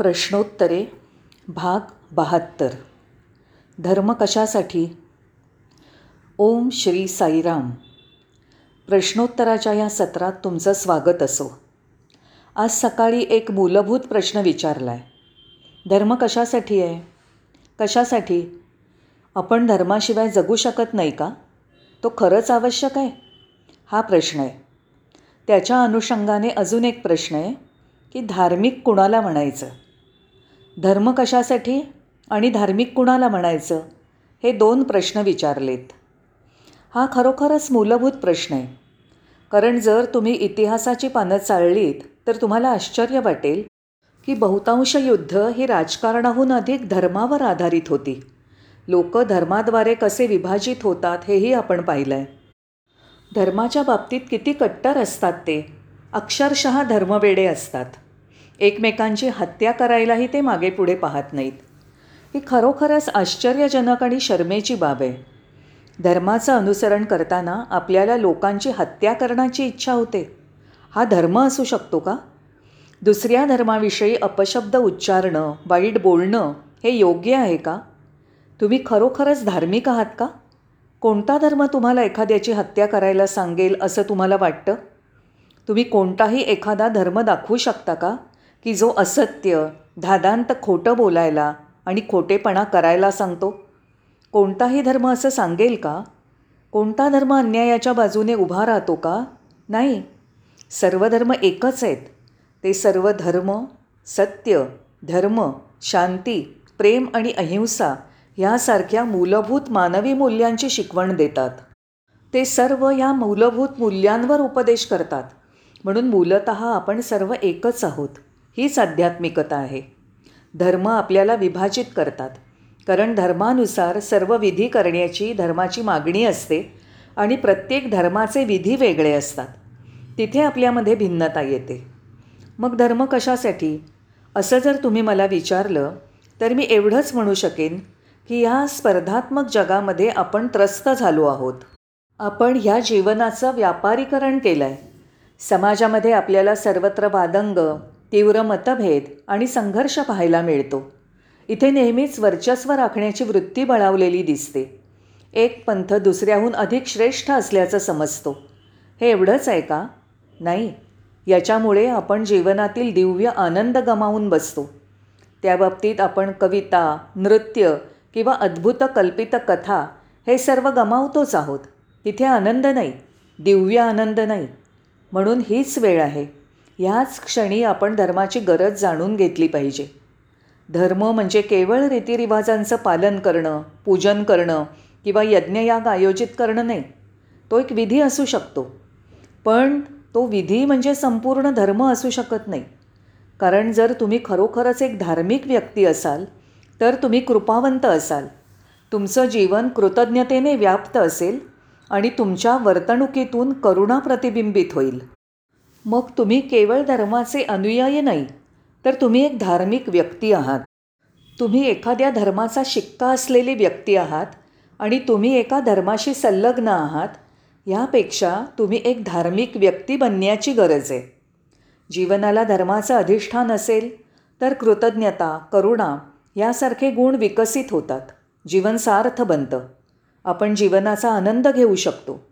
प्रश्नोत्तरे भाग बहात्तर. धर्म कशासाठी? ओम श्री साईराम. प्रश्नोत्तराच्या या सत्रात तुमचं स्वागत असो. आज सकाळी एक मूलभूत प्रश्न विचारला आहे धर्म कशासाठी आहे? कशासाठी? आपण धर्माशिवाय जगू शकत नाही का? तो खरंच आवश्यक आहे? हा प्रश्न आहे. त्याच्या अनुषंगाने अजून एक प्रश्न आहे की धार्मिक कुणाला म्हणायचं? धर्म कशासाठी आणि धार्मिक कुणाला म्हणायचं? हे दोन प्रश्न विचारलेत. हा खरोखरच मूलभूत प्रश्न आहे. कारण जर तुम्ही इतिहासाची पानं चाळलीत तर तुम्हाला आश्चर्य वाटेल की बहुतांश युद्ध ही राजकारणाहून अधिक धर्मावर आधारित होती. लोक धर्माद्वारे कसे विभाजित होतात हेही आपण पाहिलं आहे धर्माच्या बाबतीत किती कट्टर असतात ते? अक्षरशः धर्मवेडे असतात. एकमेकांची हत्या करायलाही ते मागे पुढे पाहत नाहीत. ही खरोखरच आश्चर्यजनक आणि शर्मेची बाब आहे. धर्माचं अनुसरण करताना आपल्याला लोकांची हत्या करण्याची इच्छा होते. हा धर्म असू शकतो का? दुसऱ्या धर्माविषयी अपशब्द उच्चारणं वाईट बोलणं हे योग्य आहे का? तुम्ही खरोखरच धार्मिक आहात का? कोणता धर्म तुम्हाला एखाद्याची हत्या करायला सांगेल असं तुम्हाला वाटतं? तुम्ही कोणताही एखादा धर्म दाखवू शकता का? की जो असत्य धादांत खोटं बोलायला आणि खोटेपणा करायला सांगतो? कोणताही धर्म असं सांगेल का? कोणता धर्म अन्यायाच्या बाजूने उभा राहतो का? नाही. सर्व धर्म एकच आहेत. ते सर्व धर्म सत्य धर्म शांती प्रेम आणि अहिंसा ह्यासारख्या मूलभूत मानवी मूल्यांची शिकवण देतात. ते सर्व या मूलभूत मूल्यांवर उपदेश करतात. म्हणून मूलत आपण सर्व एकच आहोत. हीच आध्यात्मिकता आहे. धर्म आपल्याला विभाजित करतात. कारण धर्मानुसार सर्व विधी करण्याची धर्माची मागणी असते आणि प्रत्येक धर्माचे विधी वेगळे असतात. तिथे आपल्यामध्ये भिन्नता येते. मग धर्म कशासाठी? असं जर तुम्ही मला विचारलं तर मी एवढंच म्हणू शकेन की ह्या स्पर्धात्मक जगामध्ये आपण त्रस्त झालो आहोत. आपण ह्या जीवनाचं व्यापारीकरण केलं आहे समाजामध्ये आपल्याला सर्वत्र वादंग तीव्र मतभेद आणि संघर्ष पाहायला मिळतो. इथे नेहमीच वर्चस्व राखण्याची वृत्ती बळावलेली दिसते. एक पंथ दुसऱ्याहून अधिक श्रेष्ठ असल्याचं समजतो. हे एवढंच आहे का? नाही. याच्यामुळे आपण जीवनातील दिव्य आनंद गमावून बसतो. त्या बाबतीत आपण कविता नृत्य किंवा अद्भुत कल्पित कथा हे सर्व गमावतोच आहोत. तिथे आनंद नाही दिव्य आनंद नाही. म्हणून हीच वेळ आहे. ह्याच क्षणी आपण धर्माची गरज जाणून घेतली पाहिजे. धर्म म्हणजे केवळ रीतिरिवाजांचं पालन करणं पूजन करणं किंवा यज्ञयाग आयोजित करणं नाही. तो एक विधी असू शकतो. पण तो विधी म्हणजे संपूर्ण धर्म असू शकत नाही. कारण जर तुम्ही खरोखरच एक धार्मिक व्यक्ती असाल तर तुम्ही कृपावंत असाल. तुमचं जीवन कृतज्ञतेने व्याप्त असेल आणि तुमच्या वर्तणुकीतून करुणा प्रतिबिंबित होईल. मग तुम्ही केवळ धर्माचे अनुयायी नाही तर तुम्ही एक धार्मिक व्यक्ती आहात. तुम्ही एखाद्या धर्माचा शिक्का असलेली व्यक्ती आहात आणि तुम्ही एका धर्माशी संलग्न आहात ह्यापेक्षा तुम्ही एक धार्मिक व्यक्ती बनण्याची गरज आहे. जीवनाला धर्माचं अधिष्ठान असेल तर कृतज्ञता करुणा यासारखे गुण विकसित होतात. जीवन सार्थ बनतं. आपण जीवनाचा आनंद घेऊ शकतो.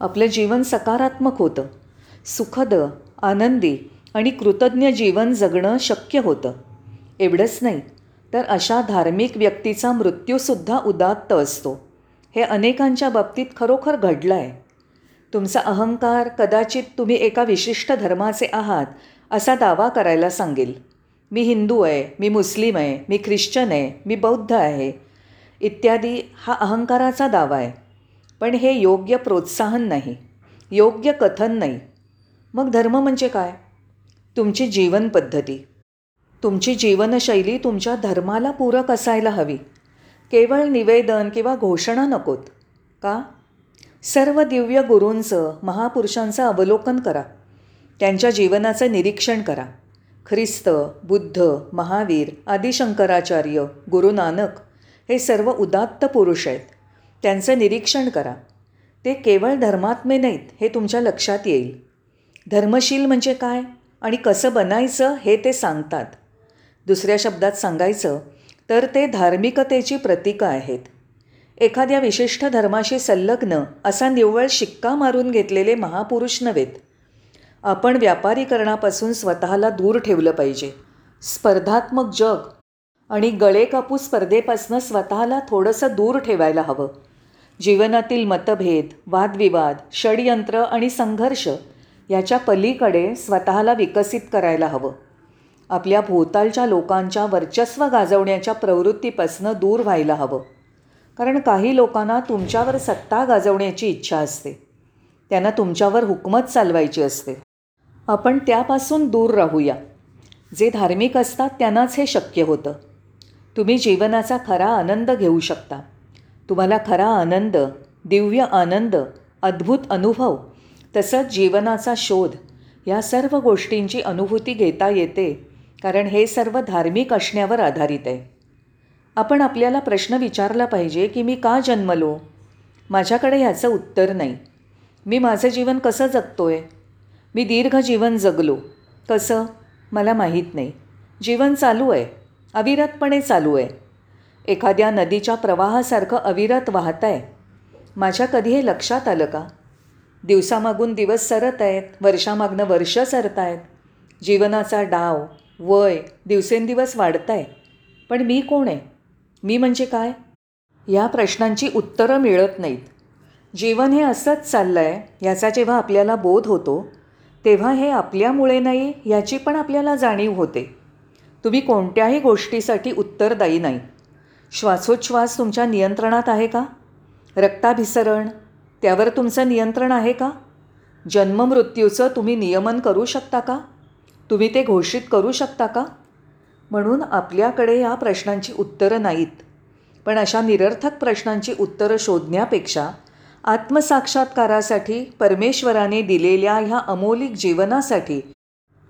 आपलं जीवन सकारात्मक होतं. सुखद आनंदी आणि कृतज्ञ जीवन जगणं शक्य होतं. एवढंच नाही तर अशा धार्मिक व्यक्तीचा मृत्यूसुद्धा उदात्त असतो. हे अनेकांच्या बाबतीत खरोखर घडलं आहे तुमचा अहंकार कदाचित तुम्ही एका विशिष्ट धर्माचे आहात असा दावा करायला सांगेल. मी हिंदू आहे मी मुस्लिम आहे मी ख्रिश्चन आहे मी बौद्ध आहे. इत्यादी हा अहंकाराचा दावा आहे. पण हे योग्य प्रोत्साहन नाही योग्य कथन नाही. मग धर्म म्हणजे काय? तुमची जीवनपद्धती तुमची जीवनशैली तुमच्या धर्माला पूरक असायला हवी. केवळ निवेदन किंवा घोषणा नकोत. का? सर्व दिव्य गुरूंचं महापुरुषांचं अवलोकन करा. त्यांच्या जीवनाचं निरीक्षण करा. ख्रिस्त बुद्ध महावीर आदिशंकराचार्य गुरु नानक हे सर्व उदात्त पुरुष आहेत. त्यांचं निरीक्षण करा. ते केवळ धर्मात्मे नाहीत हे तुमच्या लक्षात येईल. धर्मशील म्हणजे काय आणि कसं बनायचं हे ते सांगतात. दुसऱ्या शब्दात सांगायचं तर ते धार्मिकतेची प्रतीकं आहेत. एखाद्या विशिष्ट धर्माशी संलग्न असा निव्वळ शिक्का मारून घेतलेले महापुरुष नव्हेत. आपण व्यापारीकरणापासून स्वतःला दूर ठेवलं पाहिजे. स्पर्धात्मक जग आणि गळे कापू स्पर्धेपासून स्वतःला थोडंसं दूर ठेवायला हवं. जीवनातील मतभेद वादविवाद षडयंत्र आणि संघर्ष याच्या पलीकडे स्वतःला विकसित करायला हवं. आपल्या भोवतालच्या लोकांच्या वर्चस्व गाजवण्याच्या प्रवृत्तीपासून दूर व्हायला हवं. कारण काही लोकांना तुमच्यावर सत्ता गाजवण्याची इच्छा असते. त्यांना तुमच्यावर हुकमत चालवायची असते. आपण त्यापासून दूर राहूया. जे धार्मिक असतात त्यांनाच हे शक्य होतं. तुम्ही जीवनाचा खरा आनंद घेऊ शकता. तुम्हाला खरा आनंद दिव्य आनंद अद्भुत अनुभव तसंच जीवनाचा शोध. या सर्व गोष्टींची अनुभूती घेता येते कारण हे सर्व धार्मिक असण्यावर आधारित आहे. आपण आपल्याला प्रश्न विचारला पाहिजे की मी का जन्मलो? माझ्याकडे ह्याचं उत्तर नाही. मी माझं जीवन कसं जगतो आहे मी दीर्घ जीवन जगलो. कसं? मला माहीत नाही. जीवन चालू आहे. अविरतपणे चालू आहे. एखाद्या नदीच्या प्रवाहासारखं अविरत वाहत आहे माझ्या कधी हे लक्षात आलं का? दिवसामागून दिवस सरत आहेत वर्षामागनं वर्ष सरत आहेत. जीवनाचा डाव वय दिवसेंदिवस वाढत आहे. पण मी कोण आहे? मी म्हणजे काय? या प्रश्नांची उत्तरं मिळत नाहीत. जीवन हे असंच चाललं आहे याचा जेव्हा आपल्याला बोध होतो तेव्हा हे आपल्यामुळे नाही याची पण आपल्याला जाणीव होते. तुम्ही कोणत्याही गोष्टीसाठी उत्तरदायी नाही. श्वासोच्छ्वास तुमच्या नियंत्रणात आहे का? रक्ताभिसरण त्यावर तुमचं नियंत्रण आहे का? जन्ममृत्यूचं तुम्ही नियमन करू शकता का? तुम्ही ते घोषित करू शकता का? म्हणून आपल्याकडे या प्रश्नांची उत्तरं नाहीत. पण अशा निरर्थक प्रश्नांची उत्तरं शोधण्यापेक्षा आत्मसाक्षात्कारासाठी परमेश्वराने दिलेल्या ह्या अमोलिक जीवनासाठी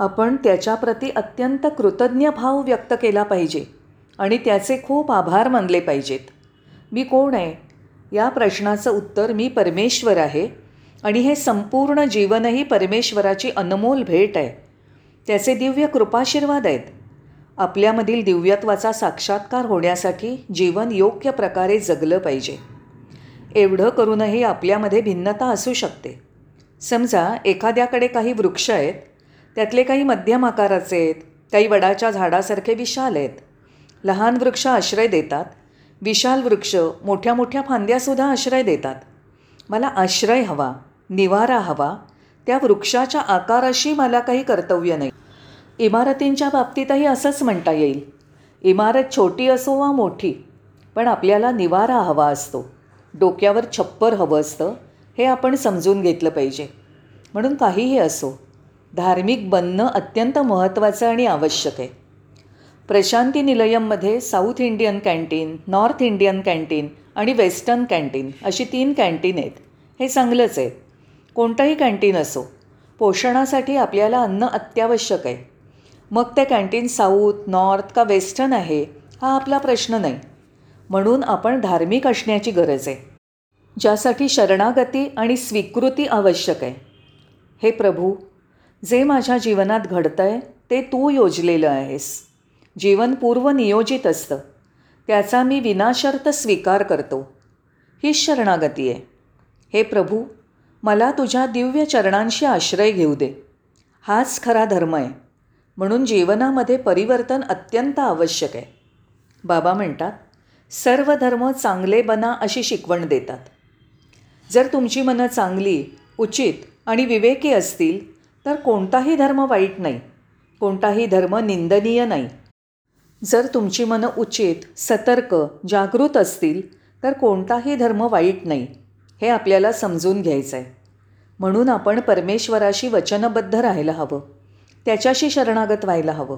आपण त्याच्याप्रती अत्यंत कृतज्ञ भाव व्यक्त केला पाहिजे आणि त्याचे खूप आभार मानले पाहिजेत. मी कोण आहे? या प्रश्नाचं उत्तर मी परमेश्वर आहे आणि हे संपूर्ण जीवनही परमेश्वराची अनमोल भेट आहे. त्याचे दिव्य कृपाशीर्वाद आहेत. आपल्यामधील दिव्यत्वाचा साक्षात्कार होण्यासाठी जीवन योग्य प्रकारे जगलं पाहिजे. एवढं करूनही आपल्यामध्ये भिन्नता असू शकते. समजा एखाद्याकडे काही वृक्ष आहेत त्यातले काही मध्यम आकाराचे आहेत काही वडाच्या झाडासारखे विशाल आहेत. लहान वृक्ष आश्रय देतात विशाल वृक्ष मोठ्या मोठ्या फांद्यासुद्धा आश्रय देतात. मला आश्रय हवा निवारा हवा त्या वृक्षाच्या आकाराशी मला काही कर्तव्य नाही. इमारतींच्या बाबतीतही असंच म्हणता येईल. इमारत छोटी असो वा मोठी पण आपल्याला निवारा हवा असतो. डोक्यावर छप्पर हवं असतं हे आपण समजून घेतलं पाहिजे. म्हणून काहीही असो धार्मिक बनणं अत्यंत महत्त्वाचं आणि आवश्यक आहे. Prashanti निलयममध्ये South Indian canteen North Indian canteen आणि वेस्टर्न कॅन्टीन अशी तीन कॅन्टीन आहेत. हे चांगलंच आहे. कोणतंही कॅन्टीन असो पोषणासाठी आपल्याला अन्न अत्यावश्यक आहे. मग ते कॅन्टीन साऊथ नॉर्थ का वेस्टर्न आहे हा आपला प्रश्न नाही. म्हणून आपण धार्मिक असण्याची गरज आहे. ज्यासाठी शरणागती आणि स्वीकृती आवश्यक आहे. हे प्रभू जे माझ्या जीवनात घडतं आहे ते तू योजलेलं आहेस. जीवन पूर्वनियोजित असतं. त्याचा मी विनाशर्त स्वीकार करतो. हीच शरणागती आहे. हे प्रभू मला तुझ्या दिव्य चरणांशी आश्रय घेऊ दे. हाच खरा धर्म आहे. म्हणून जीवनामध्ये परिवर्तन अत्यंत आवश्यक आहे. बाबा म्हणतात सर्व धर्म चांगले बना अशी शिकवण देतात. जर तुमची मनं चांगली उचित आणि विवेकी असतील तर कोणताही धर्म वाईट नाही. कोणताही धर्म निंदनीय नाही. जर तुमची मनं उचित सतर्क जागृत असतील तर कोणताही धर्म वाईट नाही. हे आपल्याला समजून घ्यायचं आहे म्हणून आपण परमेश्वराशी वचनबद्ध राहायला हवं. त्याच्याशी शरणागत व्हायला हवं.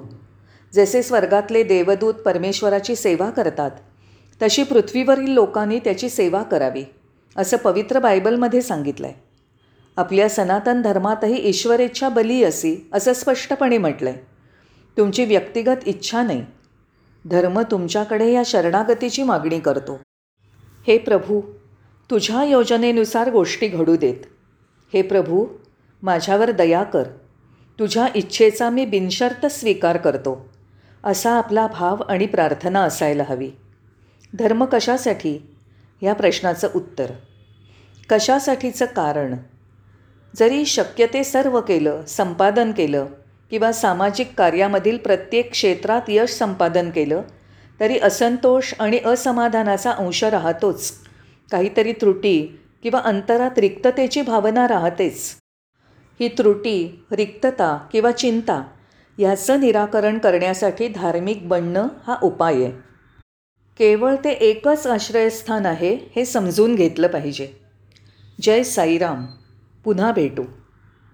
जसे स्वर्गातले देवदूत परमेश्वराची सेवा करतात तशी पृथ्वीवरील लोकांनी त्याची सेवा करावी असं पवित्र बायबलमध्ये सांगितलं आहे आपल्या सनातन धर्मातही ईश्वरेच्छा बली असी असं स्पष्टपणे म्हटलं आहे तुमची व्यक्तिगत इच्छा नाही धर्म तुमच्याकडे या शरणागतीची मागणी करतो. हे प्रभू तुझ्या योजनेनुसार गोष्टी घडू देत. हे प्रभू माझ्यावर दया कर. तुझ्या इच्छेचा मी बिनशर्त स्वीकार करतो. असा आपला भाव आणि प्रार्थना असायला हवी. धर्म कशासाठी? या प्रश्नाचं उत्तर. कशासाठीचं कारण? जरी शक्य ते सर्व केलं संपादन केलं किंवा सामाजिक कार्यामधील प्रत्येक क्षेत्रात यश संपादन केलं तरी असंतोष आणि असमाधानाचा अंश राहतोच. काहीतरी त्रुटी किंवा अंतरात रिक्ततेची भावना राहतेच. ही त्रुटी रिक्तता किंवा चिंता ह्याचं निराकरण करण्यासाठी धार्मिक बनणं हा उपाय आहे. केवळ ते एकच आश्रयस्थान आहे हे समजून घेतलं पाहिजे. जय साईराम. पुन्हा भेटू.